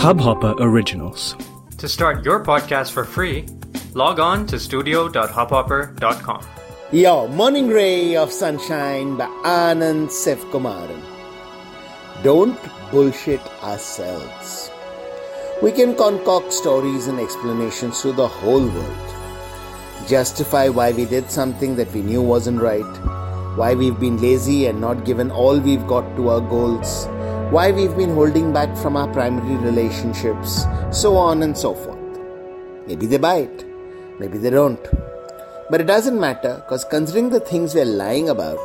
Hubhopper Originals. To start your podcast for free, log on to studio.hubhopper.com. Your morning ray of sunshine by Anand Sevkumaran. Don't bullshit ourselves. We can concoct stories and explanations to the whole world. Justify why we did something that we knew wasn't right, why we've been lazy and not given all we've got to our goals, why we've been holding back from our primary relationships, so on and so forth. Maybe they buy it, maybe they don't. But it doesn't matter because considering the things we're lying about,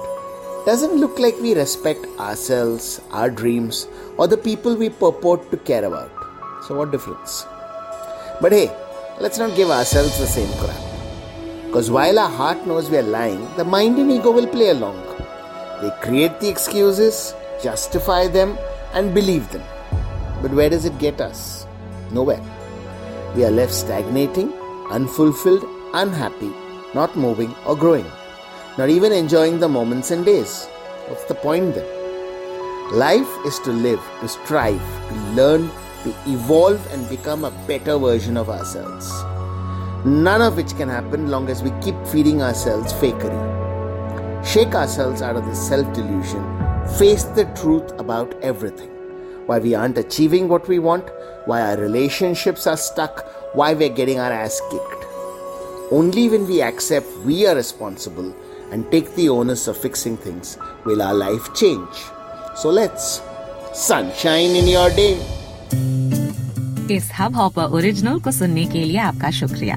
doesn't look like we respect ourselves, our dreams, or the people we purport to care about. So, what difference? But hey, let's not give ourselves the same crap. Because while our heart knows we are lying, the mind and ego will play along. They create the excuses, justify them, and believe them. But where does it get us? Nowhere. We are left stagnating, unfulfilled, unhappy, not moving or growing, not even enjoying the moments and days. What's the point then? Life is to live, to strive, to learn, to evolve and become a better version of ourselves. None of which can happen long as we keep feeding ourselves fakery. Shake ourselves out of this self delusion, face the truth about everything. Why we aren't achieving what we want, why our relationships are stuck, why we're getting our ass kicked. Only when we accept we are responsible and take the onus of fixing things will our life change. So let's sunshine in your day. इस Hubhopper original को सुनने के लिए आपका शुक्रिया